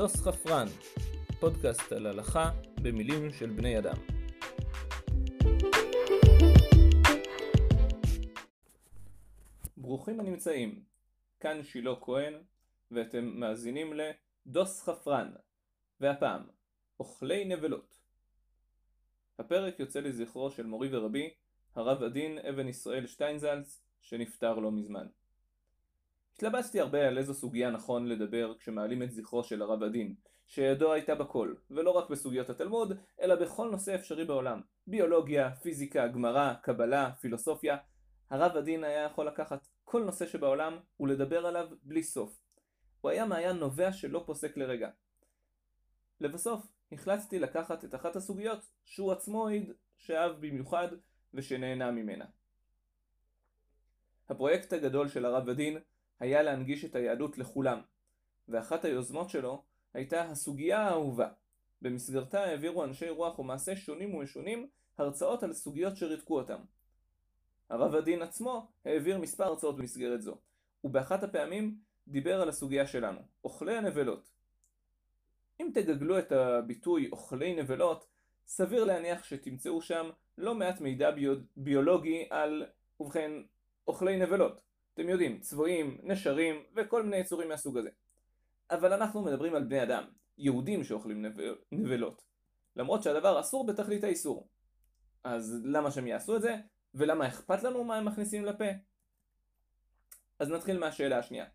דוס חפרן, פודקאסט על הלכה במילים של בני אדם. ברוכים הנמצאים, כאן שילה כהן, ואתם מאזינים לדוס חפרן, והפעם, אוכלי נבלות. הפרק יוצא לזכרו של מורי ורבי, הרב עדין אבן ישראל שטיינזלץ, שנפטר לא מזמן. התלבטתי הרבה על איזו סוגיה נכון לדבר כשמעלים את זכרו של הרב עדין, שידו הייתה בכל, ולא רק בסוגיות התלמוד, אלא בכל נושא אפשרי בעולם. ביולוגיה, פיזיקה, גמרא, קבלה, פילוסופיה. הרב עדין היה יכול לקחת כל נושא שבעולם ולדבר עליו בלי סוף. הוא היה מעיין נובע שלא פוסק לרגע. לבסוף, החלטתי לקחת את אחת הסוגיות שהוא עצמו העיד שאהב במיוחד ושנהנה ממנה. הפרויקט הגדול של הרב עדין היה להנגיש את היהדות לכולם, ואחת היוזמות שלו הייתה הסוגיה האהובה. במסגרתה העבירו אנשי רוח ומעשה שונים ומשונים הרצאות על סוגיות שריתקו אותם. הרב הדין עצמו העביר מספר הרצאות במסגרת זו, ובאחת הפעמים דיבר על הסוגיה שלנו, אוכלי הנבלות. אם תגגלו את הביטוי אוכלי נבלות, סביר להניח שתמצאו שם לא מעט מידע ביו... ביולוגי על, ובכן, אוכלי נבלות. אתם יודעים, צבועים, נשרים וכל מיני יצורים מהסוג הזה. אבל אנחנו מדברים על בני אדם, יהודים שאוכלים נבל... נבלות. למרות שהדבר אסור בתכלית האיסור. אז למה שהם יעשו את זה? ולמה אכפת לנו מה הם מכניסים לפה? אז נתחיל מהשאלה השנייה.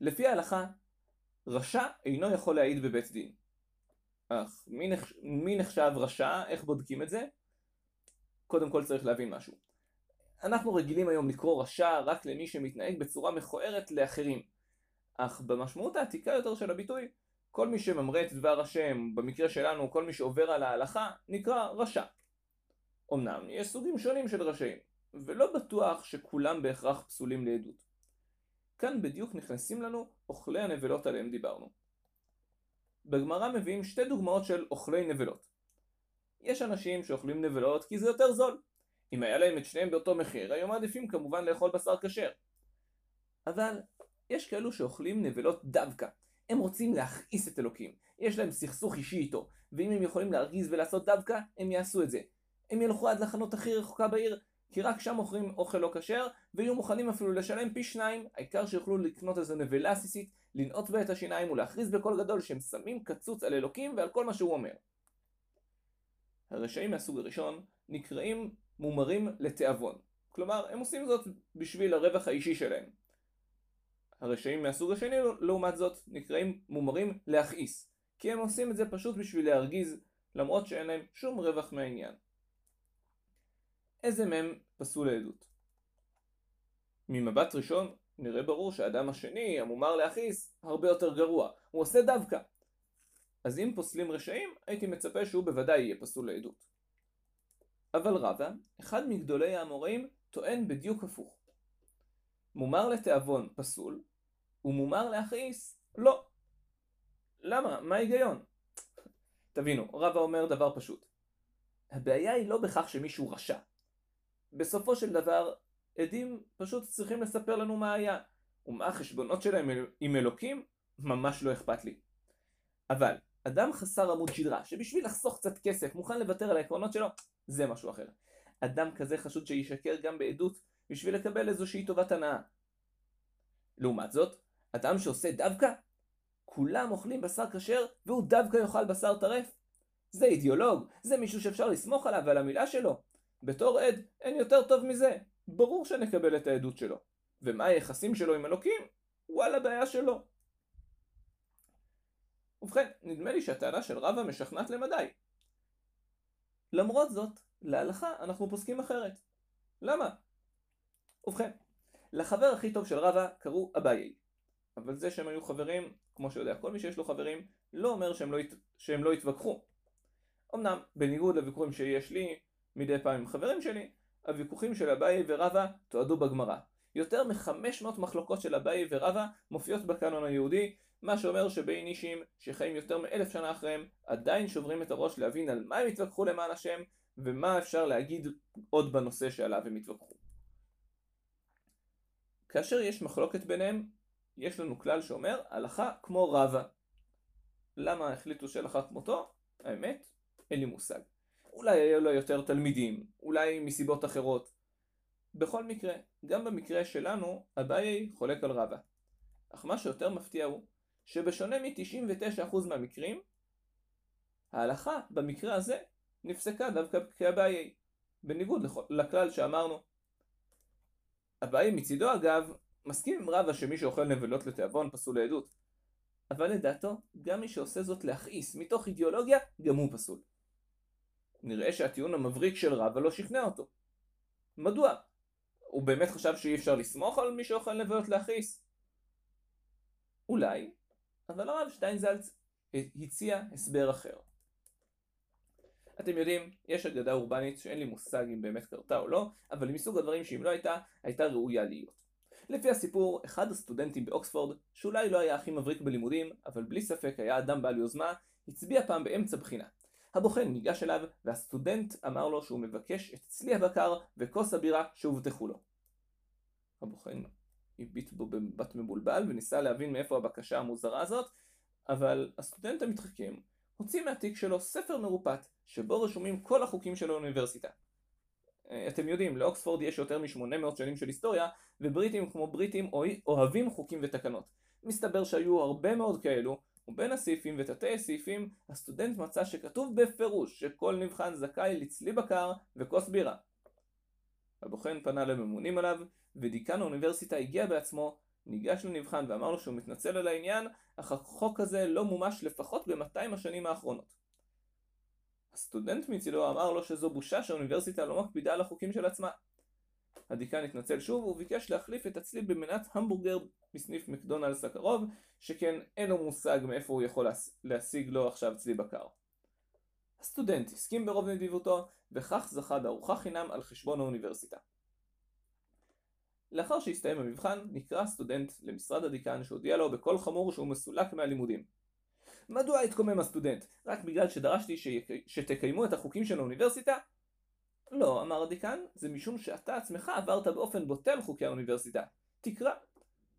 לפי ההלכה, רשע אינו יכול להעיד בבית דין. אך מי, נחש... מי נחשב רשע? איך בודקים את זה? קודם כל צריך להבין משהו. אנחנו רגילים היום לקרוא רשע רק למי שמתנהג בצורה מכוערת לאחרים. אך במשמעות העתיקה יותר של הביטוי, כל מי שממרה את דבר השם, במקרה שלנו כל מי שעובר על ההלכה, נקרא רשע. אמנם יש סוגים שונים של רשעים, ולא בטוח שכולם בהכרח פסולים לעדות. כאן בדיוק נכנסים לנו אוכלי הנבלות עליהם דיברנו. בגמרא מביאים שתי דוגמאות של אוכלי נבלות. יש אנשים שאוכלים נבלות כי זה יותר זול, אם היה להם את שניהם באותו מחיר, היו מעדיפים כמובן לאכול בשר כשר. אבל יש כאלו שאוכלים נבלות דווקא. הם רוצים להכעיס את אלוקים. יש להם סכסוך אישי איתו, ואם הם יכולים להרגיז ולעשות דווקא, הם יעשו את זה. הם ילכו עד לחנות הכי רחוקה בעיר, כי רק שם מוכרים אוכל לא כשר, ויהיו מוכנים אפילו לשלם פי שניים, העיקר שיוכלו לקנות איזה נבלה עסיסית, לנעוץ בה את השיניים ולהכריז בקול גדול שהם שמים קצוץ על אלוקים ועל כל מה שהוא אומר. הרשעים מהסוג הראשון נקראים מומרים לתיאבון. כלומר, הם עושים זאת בשביל הרווח האישי שלהם. הרשעים מהסוג השני, לעומת זאת, נקראים מומרים להכעיס. כי הם עושים את זה פשוט בשביל להרגיז, למרות שאין להם שום רווח מהעניין. איזה מהם פסול לעדות? ממבט ראשון, נראה ברור שהאדם השני, המומר להכעיס, הרבה יותר גרוע. הוא עושה דווקא. אז אם פוסלים רשעים, הייתי מצפה שהוא בוודאי יהיה פסול לעדות. אבל רבא, אחד מגדולי האמוראים, טוען בדיוק הפוך. מומר לתיאבון פסול, ומומר להכעיס לא. למה? מה ההיגיון? תבינו, רבא אומר דבר פשוט. הבעיה היא לא בכך שמישהו רשע. בסופו של דבר, עדים פשוט צריכים לספר לנו מה היה. ומה החשבונות שלהם עם אלוקים? ממש לא אכפת לי. אבל, אדם חסר עמוד שדרה, שבשביל לחסוך קצת כסף מוכן לוותר על העקרונות שלו, זה משהו אחר. אדם כזה חשוד שישקר גם בעדות בשביל לקבל איזושהי טובת הנאה. לעומת זאת, אדם שעושה דווקא, כולם אוכלים בשר כשר והוא דווקא יאכל בשר טרף. זה אידיאולוג, זה מישהו שאפשר לסמוך עליו ועל המילה שלו. בתור עד אין יותר טוב מזה, ברור שנקבל את העדות שלו. ומה היחסים שלו עם אלוקים? וואלה בעיה שלו. ובכן, נדמה לי שהטענה של רבא משכנעת למדי. למרות זאת, להלכה אנחנו פוסקים אחרת. למה? ובכן, לחבר הכי טוב של רבא קראו אביי. אבל זה שהם היו חברים, כמו שיודע כל מי שיש לו חברים, לא אומר שהם לא, ית... שהם לא יתווכחו. אמנם, בניגוד לוויכוחים שיש לי מדי פעם עם חברים שלי, הוויכוחים של אביי ורבא תועדו בגמרא. יותר מ-500 מחלוקות של אביי ורבא מופיעות בקנון היהודי, מה שאומר שבין אישים שחיים יותר מאלף שנה אחריהם עדיין שוברים את הראש להבין על מה הם התווכחו למען השם ומה אפשר להגיד עוד בנושא שעליו הם התווכחו. כאשר יש מחלוקת ביניהם, יש לנו כלל שאומר הלכה כמו רבה. למה החליטו שלך כמותו? האמת, אין לי מושג. אולי היו לו יותר תלמידים, אולי מסיבות אחרות. בכל מקרה, גם במקרה שלנו, אביי חולק על רבא. אך מה שיותר מפתיע הוא, שבשונה מ-99% מהמקרים, ההלכה במקרה הזה נפסקה דווקא כאביי, בניגוד לכלל שאמרנו. אביי מצידו אגב, מסכים עם רבא שמי שאוכל נבלות לתיאבון פסול לעדות. אבל לדעתו, גם מי שעושה זאת להכעיס מתוך אידיאולוגיה, גם הוא פסול. נראה שהטיעון המבריק של רבא לא שכנע אותו. מדוע? הוא באמת חשב שאי אפשר לסמוך על מי שאוכל נבלות להכעיס? אולי, אבל הרב שטיינזלץ הציע הסבר אחר. אתם יודעים, יש אגדה אורבנית שאין לי מושג אם באמת קרתה או לא, אבל היא מסוג הדברים שאם לא הייתה, הייתה ראויה להיות. לפי הסיפור, אחד הסטודנטים באוקספורד, שאולי לא היה הכי מבריק בלימודים, אבל בלי ספק היה אדם בעל יוזמה, הצביע פעם באמצע בחינה. הבוחן ניגש אליו, והסטודנט אמר לו שהוא מבקש את צלי הבקר וכוס הבירה שהובטחו לו. הבוחן הביט בו במבט מבולבל וניסה להבין מאיפה הבקשה המוזרה הזאת, אבל הסטודנט המתחכם הוציא מהתיק שלו ספר מרופט, שבו רשומים כל החוקים של האוניברסיטה. אה, אתם יודעים, לאוקספורד יש יותר מ-800 שנים של היסטוריה, ובריטים כמו בריטים אוהבים חוקים ותקנות. מסתבר שהיו הרבה מאוד כאלו, ובין הסעיפים ותתי הסעיפים, הסטודנט מצא שכתוב בפירוש שכל נבחן זכאי לצלי בקר וכוס בירה. הבוחן פנה לממונים עליו, ודיקן האוניברסיטה הגיע בעצמו, ניגש לנבחן ואמר לו שהוא מתנצל על העניין, אך החוק הזה לא מומש לפחות ב-200 השנים האחרונות. הסטודנט מצידו אמר לו שזו בושה שהאוניברסיטה לא מקפידה על החוקים של עצמה. הדיקן התנצל שוב וביקש להחליף את הצלי במנת המבורגר מסניף מקדונלדס הקרוב, שכן אין לו מושג מאיפה הוא יכול להשיג לו עכשיו צלי בקר. הסטודנט הסכים ברוב נדיבותו, וכך זכה בארוחה חינם על חשבון האוניברסיטה. לאחר שהסתיים המבחן, נקרא הסטודנט למשרד הדיקן שהודיע לו בקול חמור שהוא מסולק מהלימודים. מדוע התקומם הסטודנט? רק בגלל שדרשתי שתקיימו את החוקים של האוניברסיטה? לא, אמר הדיקן, זה משום שאתה עצמך עברת באופן בוטה על חוקי האוניברסיטה. תקרא.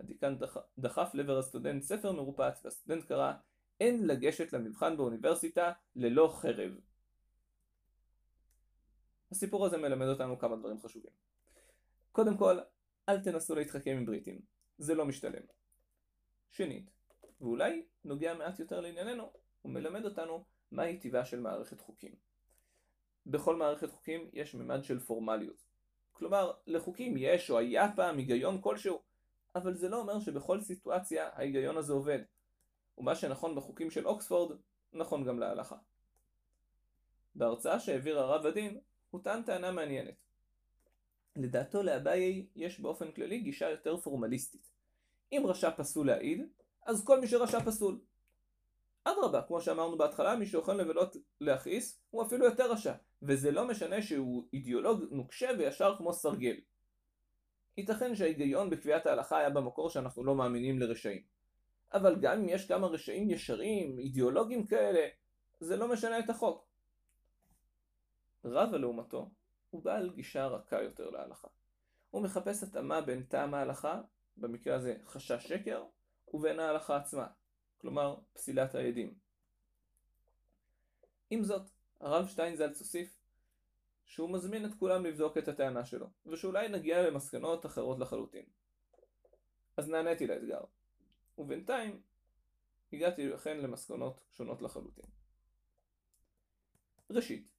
הדיקן דח... דחף לעבר הסטודנט ספר מרופט, והסטודנט קרא אין לגשת למבחן באוניברסיטה ללא חרב. הסיפור הזה מלמד אותנו כמה דברים חשובים. קודם כל, אל תנסו להתחכם עם בריטים, זה לא משתלם. שנית, ואולי נוגע מעט יותר לענייננו, הוא מלמד אותנו מהי טיבה של מערכת חוקים. בכל מערכת חוקים יש ממד של פורמליות. כלומר, לחוקים יש או היה פעם היגיון כלשהו, אבל זה לא אומר שבכל סיטואציה ההיגיון הזה עובד. ומה שנכון בחוקים של אוקספורד, נכון גם להלכה. בהרצאה שהעביר הרב הדין, הוא טען טענה מעניינת. לדעתו לאביי יש באופן כללי גישה יותר פורמליסטית. אם רשע פסול להעיד, אז כל מי שרשע פסול. אדרבה, כמו שאמרנו בהתחלה, מי שאוכל נבלות להכעיס, הוא אפילו יותר רשע, וזה לא משנה שהוא אידיאולוג נוקשה וישר כמו סרגל. ייתכן שההיגיון בקביעת ההלכה היה במקור שאנחנו לא מאמינים לרשעים. אבל גם אם יש כמה רשעים ישרים, אידיאולוגים כאלה, זה לא משנה את החוק. רבא לעומתו, הוא בעל גישה רכה יותר להלכה. הוא מחפש התאמה בין טעם ההלכה, במקרה הזה חשש שקר, ובין ההלכה עצמה, כלומר פסילת העדים. עם זאת, הרב שטיינזלץ הוסיף שהוא מזמין את כולם לבדוק את הטענה שלו, ושאולי נגיע למסקנות אחרות לחלוטין. אז נעניתי לאתגר, ובינתיים הגעתי לכן למסקנות שונות לחלוטין. ראשית,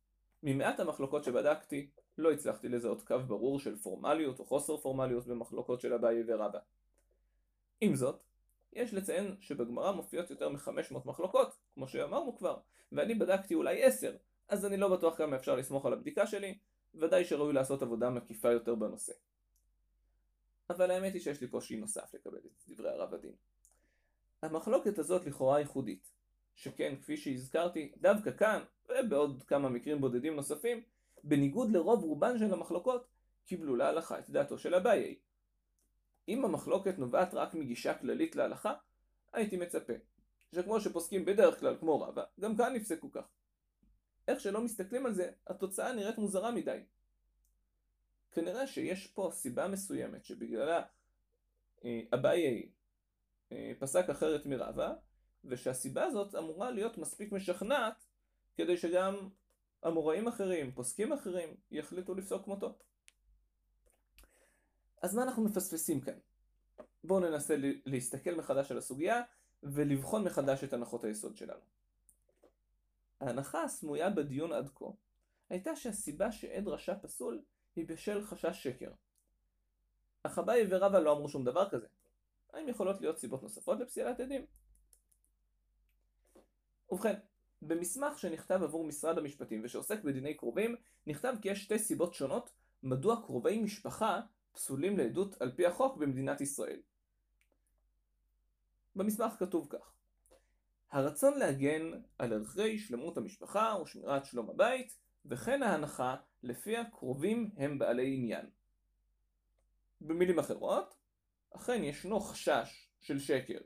ממעט המחלוקות שבדקתי, לא הצלחתי לזהות קו ברור של פורמליות או חוסר פורמליות במחלוקות של אביי ורבא. עם זאת, יש לציין שבגמרא מופיעות יותר מ-500 מחלוקות, כמו שאמרנו כבר, ואני בדקתי אולי 10, אז אני לא בטוח כמה אפשר לסמוך על הבדיקה שלי, ודאי שראוי לעשות עבודה מקיפה יותר בנושא. אבל האמת היא שיש לי קושי נוסף לקבל את דברי הרב הדין. המחלוקת הזאת לכאורה ייחודית, שכן כפי שהזכרתי, דווקא כאן, ובעוד כמה מקרים בודדים נוספים, בניגוד לרוב רובן של המחלוקות, קיבלו להלכה את דעתו של אביי. אם המחלוקת נובעת רק מגישה כללית להלכה, הייתי מצפה, שכמו שפוסקים בדרך כלל כמו רבא, גם כאן נפסקו כך. איך שלא מסתכלים על זה, התוצאה נראית מוזרה מדי. כנראה שיש פה סיבה מסוימת שבגללה אה, אביי פסק אחרת מרבא, ושהסיבה הזאת אמורה להיות מספיק משכנעת כדי שגם אמוראים אחרים, פוסקים אחרים, יחליטו לפסוק כמותו. אז מה אנחנו מפספסים כאן? בואו ננסה להסתכל מחדש על הסוגיה ולבחון מחדש את הנחות היסוד שלנו. ההנחה הסמויה בדיון עד כה הייתה שהסיבה שעד רשע פסול היא בשל חשש שקר. אך אביי ורבא לא אמרו שום דבר כזה. האם יכולות להיות סיבות נוספות לפסילת עדים? ובכן, במסמך שנכתב עבור משרד המשפטים ושעוסק בדיני קרובים, נכתב כי יש שתי סיבות שונות מדוע קרובי משפחה פסולים לעדות על פי החוק במדינת ישראל. במסמך כתוב כך הרצון להגן על ערכי שלמות המשפחה ושמירת שלום הבית וכן ההנחה לפיה קרובים הם בעלי עניין. במילים אחרות, אכן ישנו חשש של שקר.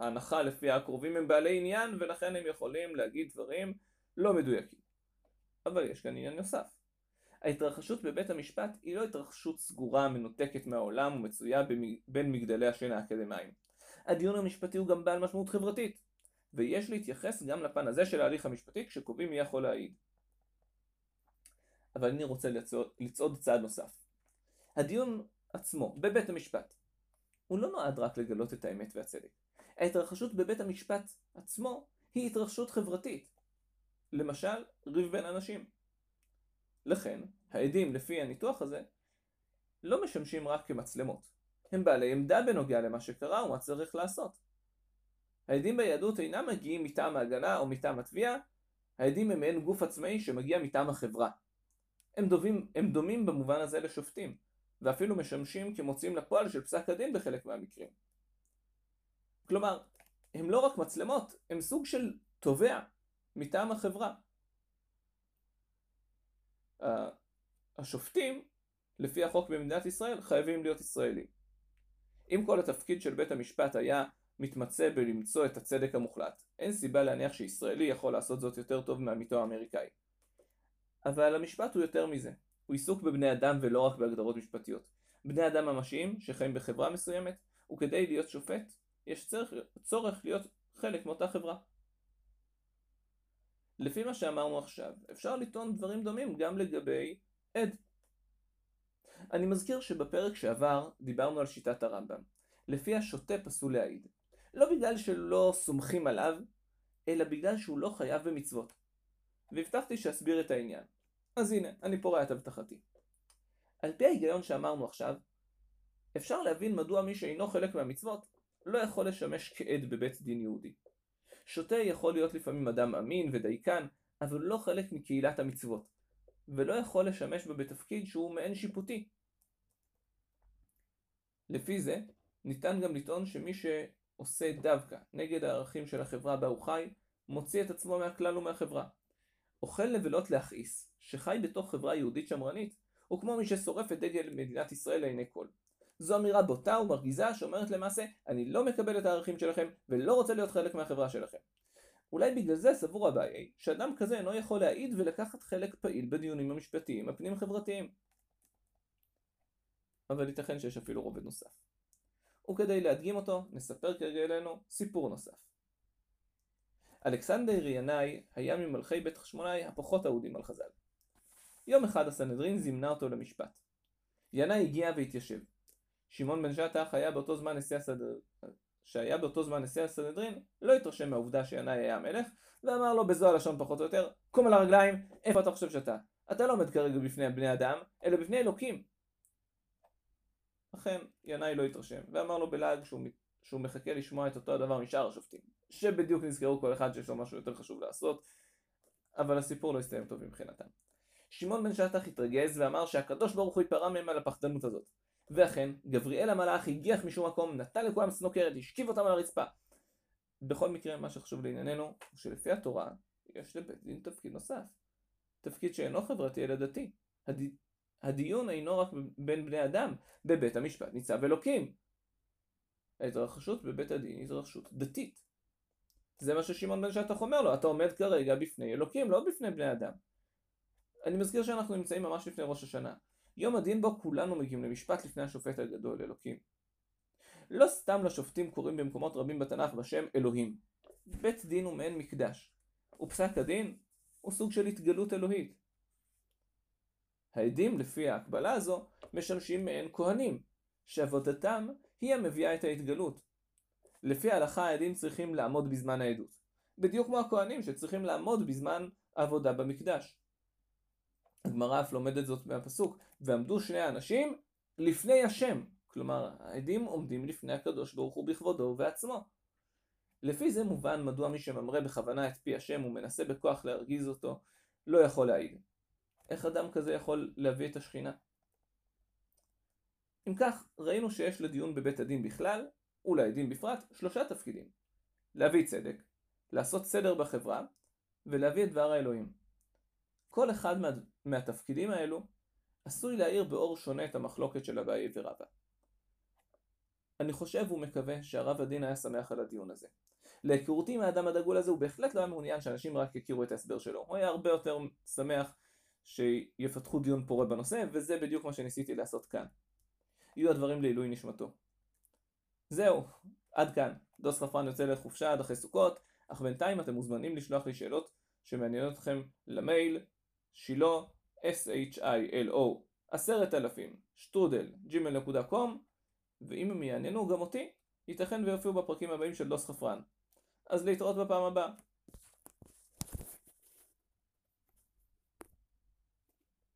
ההנחה לפיה הקרובים הם בעלי עניין ולכן הם יכולים להגיד דברים לא מדויקים. אבל יש כאן עניין נוסף. ההתרחשות בבית המשפט היא לא התרחשות סגורה, מנותקת מהעולם ומצויה בין מגדלי השן האקדמיים. הדיון המשפטי הוא גם בעל משמעות חברתית, ויש להתייחס גם לפן הזה של ההליך המשפטי כשקובעים מי יכול להעיד. אבל אני רוצה לצעוד, לצעוד צעד נוסף. הדיון עצמו, בבית המשפט, הוא לא נועד רק לגלות את האמת והצדק. ההתרחשות בבית המשפט עצמו היא התרחשות חברתית. למשל, ריב בין אנשים. לכן, העדים לפי הניתוח הזה לא משמשים רק כמצלמות. הם בעלי עמדה בנוגע למה שקרה ומה צריך לעשות. העדים ביהדות אינם מגיעים מטעם ההגנה או מטעם התביעה, העדים הם מעין גוף עצמאי שמגיע מטעם החברה. הם, דובים, הם דומים במובן הזה לשופטים, ואפילו משמשים כמוציאים לפועל של פסק הדין בחלק מהמקרים. כלומר, הם לא רק מצלמות, הם סוג של תובע מטעם החברה. השופטים, לפי החוק במדינת ישראל, חייבים להיות ישראלים. אם כל התפקיד של בית המשפט היה מתמצא בלמצוא את הצדק המוחלט, אין סיבה להניח שישראלי יכול לעשות זאת יותר טוב מעמיתו האמריקאי. אבל המשפט הוא יותר מזה, הוא עיסוק בבני אדם ולא רק בהגדרות משפטיות. בני אדם ממשיים שחיים בחברה מסוימת, וכדי להיות שופט יש צורך, צורך להיות חלק מאותה חברה. לפי מה שאמרנו עכשיו, אפשר לטעון דברים דומים גם לגבי עד. אני מזכיר שבפרק שעבר דיברנו על שיטת הרמב"ם, לפי השוטה פסול להעיד. לא בגלל שלא סומכים עליו, אלא בגלל שהוא לא חייב במצוות. והבטחתי שאסביר את העניין. אז הנה, אני פורע את הבטחתי. על פי ההיגיון שאמרנו עכשיו, אפשר להבין מדוע מי שאינו חלק מהמצוות לא יכול לשמש כעד בבית דין יהודי. שוטה יכול להיות לפעמים אדם אמין ודייקן, אבל לא חלק מקהילת המצוות, ולא יכול לשמש בה בתפקיד שהוא מעין שיפוטי. לפי זה, ניתן גם לטעון שמי שעושה דווקא נגד הערכים של החברה בה הוא חי, מוציא את עצמו מהכלל ומהחברה. אוכל נבלות להכעיס, שחי בתוך חברה יהודית שמרנית, הוא כמו מי ששורף את דגל מדינת ישראל לעיני כל. זו אמירה בוטה ומרגיזה שאומרת למעשה אני לא מקבל את הערכים שלכם ולא רוצה להיות חלק מהחברה שלכם. אולי בגלל זה סבור אביי שאדם כזה אינו יכול להעיד ולקחת חלק פעיל בדיונים המשפטיים הפנים חברתיים. אבל ייתכן שיש אפילו רובד נוסף. וכדי להדגים אותו נספר כרגע סיפור נוסף. אלכסנדר ינאי היה ממלכי בית חשמונאי הפחות אהודים על חז"ל. יום אחד הסנהדרין זימנה אותו למשפט. ינאי הגיע והתיישב. שמעון בן שטח היה באותו זמן נשיא הסדר... שהיה באותו זמן נשיא הסנהדרין לא התרשם מהעובדה שינאי היה המלך ואמר לו בזו הלשון פחות או יותר קום על הרגליים איפה אתה חושב שאתה אתה לא עומד כרגע בפני בני אדם אלא בפני אלוקים אכן ינאי לא התרשם ואמר לו בלעג שהוא, שהוא מחכה לשמוע את אותו הדבר משאר השופטים שבדיוק נזכרו כל אחד שיש לו משהו יותר חשוב לעשות אבל הסיפור לא הסתיים טוב מבחינתם שמעון בן שטח התרגז ואמר שהקדוש ברוך הוא יפרע מהם על הפחדנות הזאת ואכן, גבריאל המלאך הגיח משום מקום, נתן לכולם סנוקרת, השכיב אותם על הרצפה. בכל מקרה, מה שחשוב לענייננו, הוא שלפי התורה, יש לבית דין תפקיד נוסף. תפקיד שאינו חברתי אלא דתי. הד... הדיון אינו רק בין בני אדם, בבית המשפט ניצב אלוקים. ההתרחשות בבית הדין היא התרחשות דתית. זה מה ששמעון בן שטח אומר לו, אתה עומד כרגע בפני אלוקים, לא בפני בני אדם. אני מזכיר שאנחנו נמצאים ממש לפני ראש השנה. יום הדין בו כולנו מגיעים למשפט לפני השופט הגדול, אלוקים. לא סתם לשופטים קוראים במקומות רבים בתנ"ך בשם אלוהים. בית דין הוא מעין מקדש, ופסק הדין הוא סוג של התגלות אלוהית. העדים לפי ההקבלה הזו משמשים מעין כהנים, שעבודתם היא המביאה את ההתגלות. לפי ההלכה העדים צריכים לעמוד בזמן העדות, בדיוק כמו הכהנים שצריכים לעמוד בזמן העבודה במקדש. הגמרא אף לומדת זאת מהפסוק, ועמדו שני האנשים לפני השם, כלומר העדים עומדים לפני הקדוש ברוך הוא בכבודו ובעצמו. לפי זה מובן מדוע מי שממרה בכוונה את פי השם ומנסה בכוח להרגיז אותו, לא יכול להעיד. איך אדם כזה יכול להביא את השכינה? אם כך, ראינו שיש לדיון בבית הדין בכלל, ולעדים בפרט, שלושה תפקידים. להביא צדק, לעשות סדר בחברה, ולהביא את דבר האלוהים. כל אחד מה, מהתפקידים האלו עשוי להאיר באור שונה את המחלוקת של אביי ורבא. אני חושב ומקווה שהרב הדין היה שמח על הדיון הזה. להיכרותי מהאדם הדגול הזה הוא בהחלט לא היה מעוניין שאנשים רק יכירו את ההסבר שלו. הוא היה הרבה יותר שמח שיפתחו דיון פורה בנושא, וזה בדיוק מה שניסיתי לעשות כאן. יהיו הדברים לעילוי נשמתו. זהו, עד כאן. דוס חפרן יוצא לחופשה עד אחרי סוכות, אך בינתיים אתם מוזמנים לשלוח לי שאלות שמעניינות אתכם למייל שילה s-h-i-l-o עשרת אלפים שטרודל gmail.com ואם הם יעניינו גם אותי, ייתכן ויופיעו בפרקים הבאים של דוס חפרן. אז להתראות בפעם הבאה.